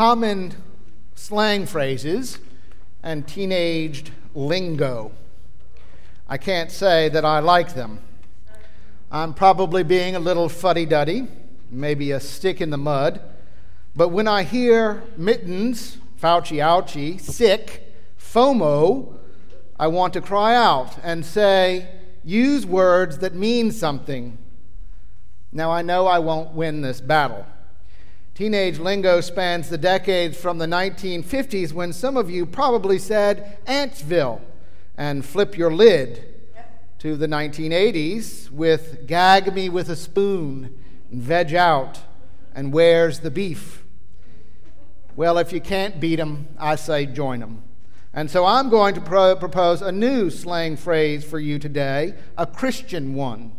common slang phrases and teenaged lingo. I can't say that I like them. I'm probably being a little fuddy duddy, maybe a stick in the mud, but when I hear mittens, Fauci ouchie, sick, FOMO, I want to cry out and say, use words that mean something. Now, I know I won't win this battle. Teenage lingo spans the decades from the 1950s when some of you probably said Antsville and flip your lid to the 1980s with gag me with a spoon and veg out and where's the beef? Well, if you can't beat 'em, I say join 'em. And so I'm going to pro- propose a new slang phrase for you today, a Christian one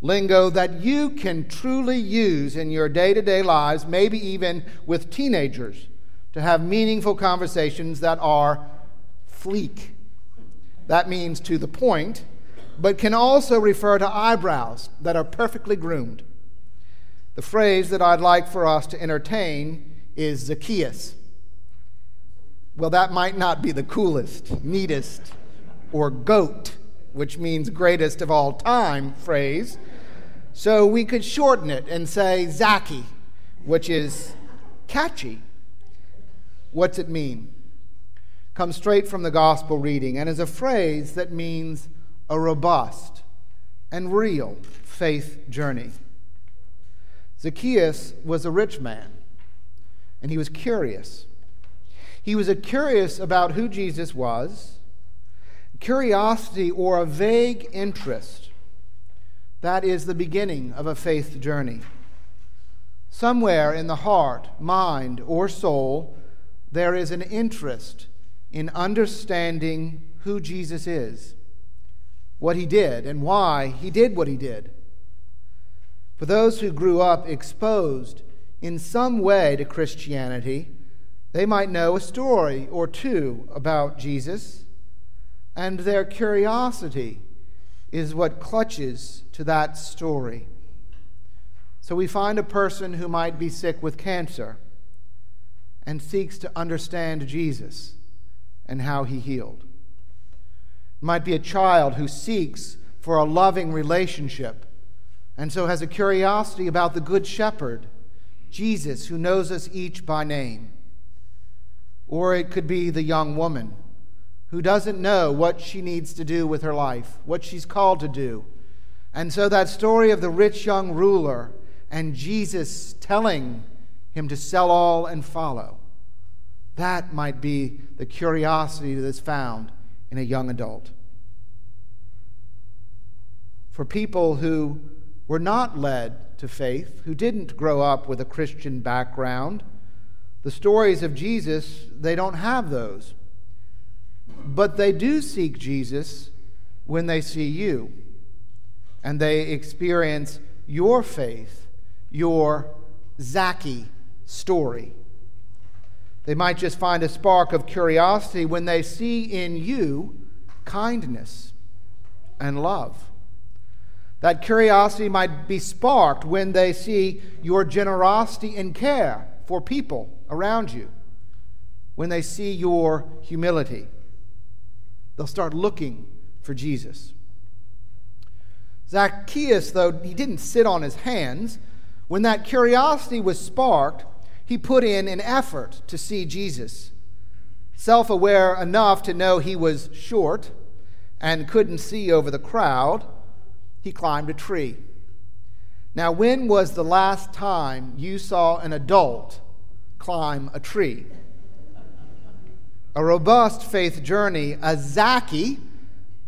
lingo that you can truly use in your day to day lives, maybe even with teenagers, to have meaningful conversations that are fleek. That means to the point, but can also refer to eyebrows that are perfectly groomed. The phrase that I'd like for us to entertain is Zacchaeus. Well, that might not be the coolest, neatest, or goat, which means greatest of all time phrase, so we could shorten it and say Zaki, which is catchy. What's it mean? Comes straight from the gospel reading and is a phrase that means a robust and real faith journey. Zacchaeus was a rich man, and he was curious. He was curious about who Jesus was, curiosity or a vague interest that is the beginning of a faith journey. Somewhere in the heart, mind, or soul, there is an interest in understanding who Jesus is, what he did, and why he did what he did. For those who grew up exposed in some way to Christianity, they might know a story or two about Jesus, and their curiosity is what clutches to that story. So we find a person who might be sick with cancer and seeks to understand Jesus and how he healed. It might be a child who seeks for a loving relationship and so has a curiosity about the Good Shepherd, Jesus, who knows us each by name. Or it could be the young woman who doesn't know what she needs to do with her life, what she's called to do. And so that story of the rich young ruler and Jesus telling him to sell all and follow, that might be the curiosity that is found in a young adult. For people who were not led to faith, who didn't grow up with a Christian background, the stories of Jesus, they don't have those. But they do seek Jesus when they see you and they experience your faith, your Zaki story. They might just find a spark of curiosity when they see in you kindness and love. That curiosity might be sparked when they see your generosity and care for people around you, when they see your humility. They'll start looking for Jesus. Zacchaeus, though, he didn't sit on his hands. When that curiosity was sparked, he put in an effort to see Jesus. Self aware enough to know he was short and couldn't see over the crowd, he climbed a tree. Now, when was the last time you saw an adult climb a tree? A robust faith journey, a Zaki,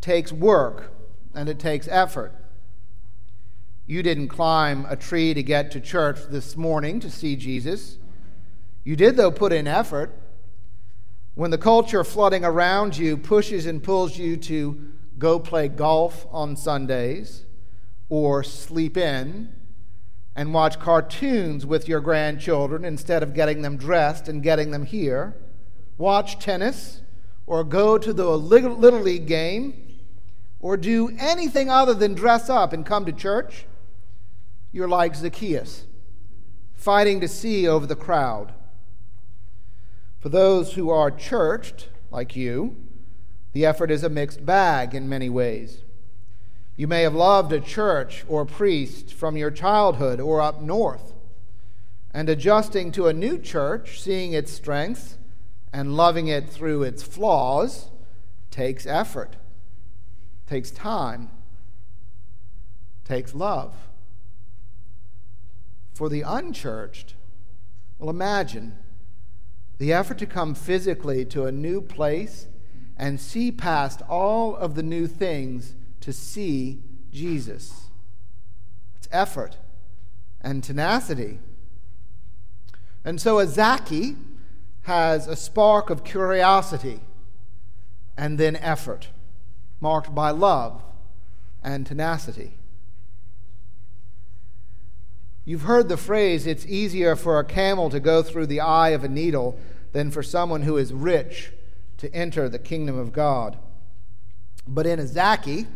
takes work and it takes effort. You didn't climb a tree to get to church this morning to see Jesus. You did, though, put in effort. When the culture flooding around you pushes and pulls you to go play golf on Sundays or sleep in and watch cartoons with your grandchildren instead of getting them dressed and getting them here watch tennis, or go to the Little League game, or do anything other than dress up and come to church, you're like Zacchaeus, fighting to see over the crowd. For those who are churched, like you, the effort is a mixed bag in many ways. You may have loved a church or priest from your childhood or up north, and adjusting to a new church, seeing its strengths, and loving it through its flaws takes effort, takes time, takes love. For the unchurched, well, imagine the effort to come physically to a new place and see past all of the new things to see Jesus. It's effort and tenacity. And so, a Zaki has a spark of curiosity and then effort, marked by love and tenacity. You've heard the phrase, it's easier for a camel to go through the eye of a needle than for someone who is rich to enter the kingdom of God. But in a Zaki,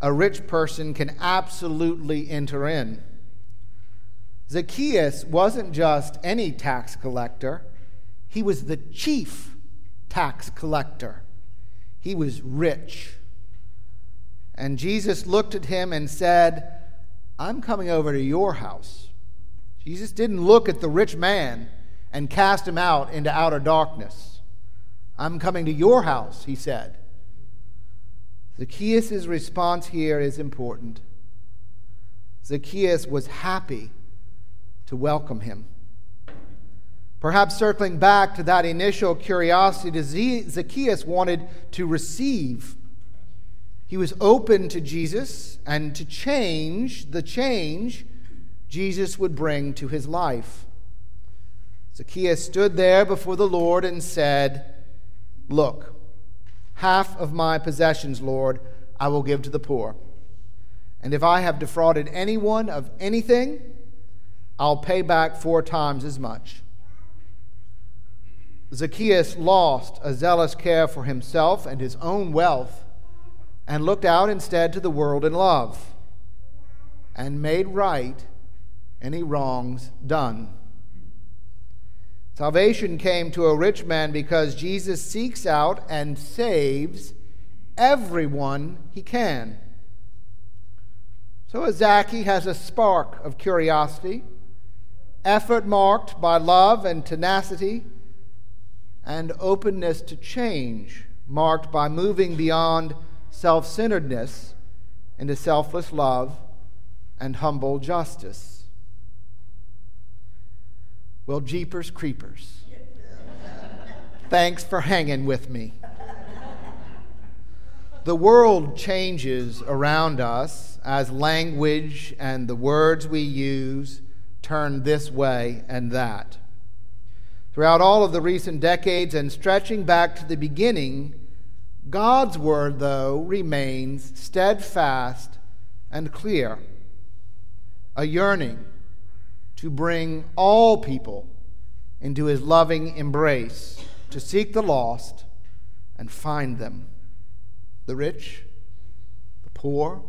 a rich person can absolutely enter in. Zacchaeus wasn't just any tax collector, he was the chief tax collector. He was rich. And Jesus looked at him and said, I'm coming over to your house. Jesus didn't look at the rich man and cast him out into outer darkness. I'm coming to your house, he said. Zacchaeus' response here is important. Zacchaeus was happy to welcome him. Perhaps circling back to that initial curiosity, Zacchaeus wanted to receive he was open to Jesus and to change, the change Jesus would bring to his life. Zacchaeus stood there before the Lord and said, Look, half of my possessions, Lord, I will give to the poor. And if I have defrauded anyone of anything, I'll pay back four times as much. Zacchaeus lost a zealous care for himself and his own wealth and looked out instead to the world in love and made right any wrongs done. Salvation came to a rich man because Jesus seeks out and saves everyone he can. So a Zaki has a spark of curiosity, effort marked by love and tenacity, and openness to change marked by moving beyond self centeredness into selfless love and humble justice. Well, Jeepers Creepers. Thanks for hanging with me. The world changes around us as language and the words we use turn this way and that. Throughout all of the recent decades and stretching back to the beginning, God's word, though, remains steadfast and clear a yearning to bring all people into his loving embrace, to seek the lost and find them the rich, the poor,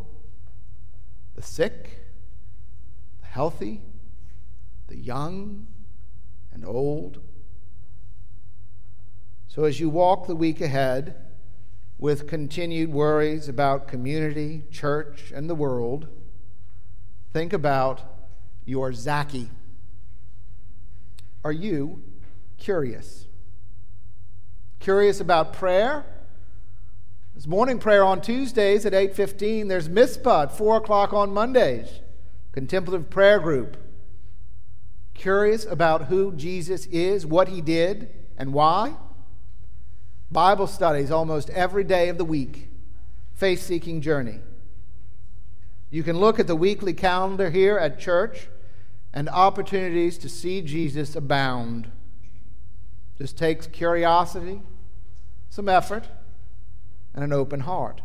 the sick, the healthy, the young and old. So as you walk the week ahead, with continued worries about community, church, and the world, think about your Zaki. Are you curious? Curious about prayer? There's morning prayer on Tuesdays at 8.15. There's Mizpah at 4 o'clock on Mondays. Contemplative prayer group. Curious about who Jesus is, what he did, and why? Bible studies almost every day of the week, faith seeking journey. You can look at the weekly calendar here at church, and opportunities to see Jesus abound. Just takes curiosity, some effort, and an open heart.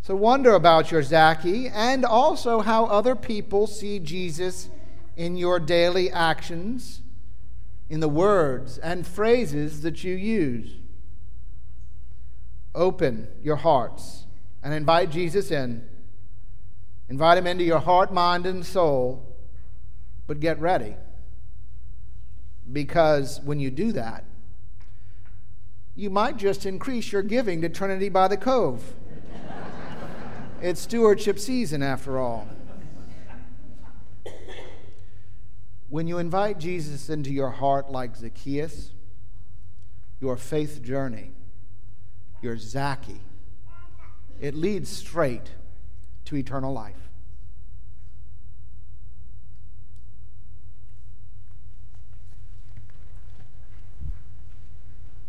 So wonder about your Zaki and also how other people see Jesus in your daily actions in the words and phrases that you use. Open your hearts and invite Jesus in. Invite him into your heart, mind, and soul, but get ready. because when you do that, you might just increase your giving to Trinity by the Cove. it's stewardship season, after all. When you invite Jesus into your heart like Zacchaeus, your faith journey, your Zacchaeus, it leads straight to eternal life.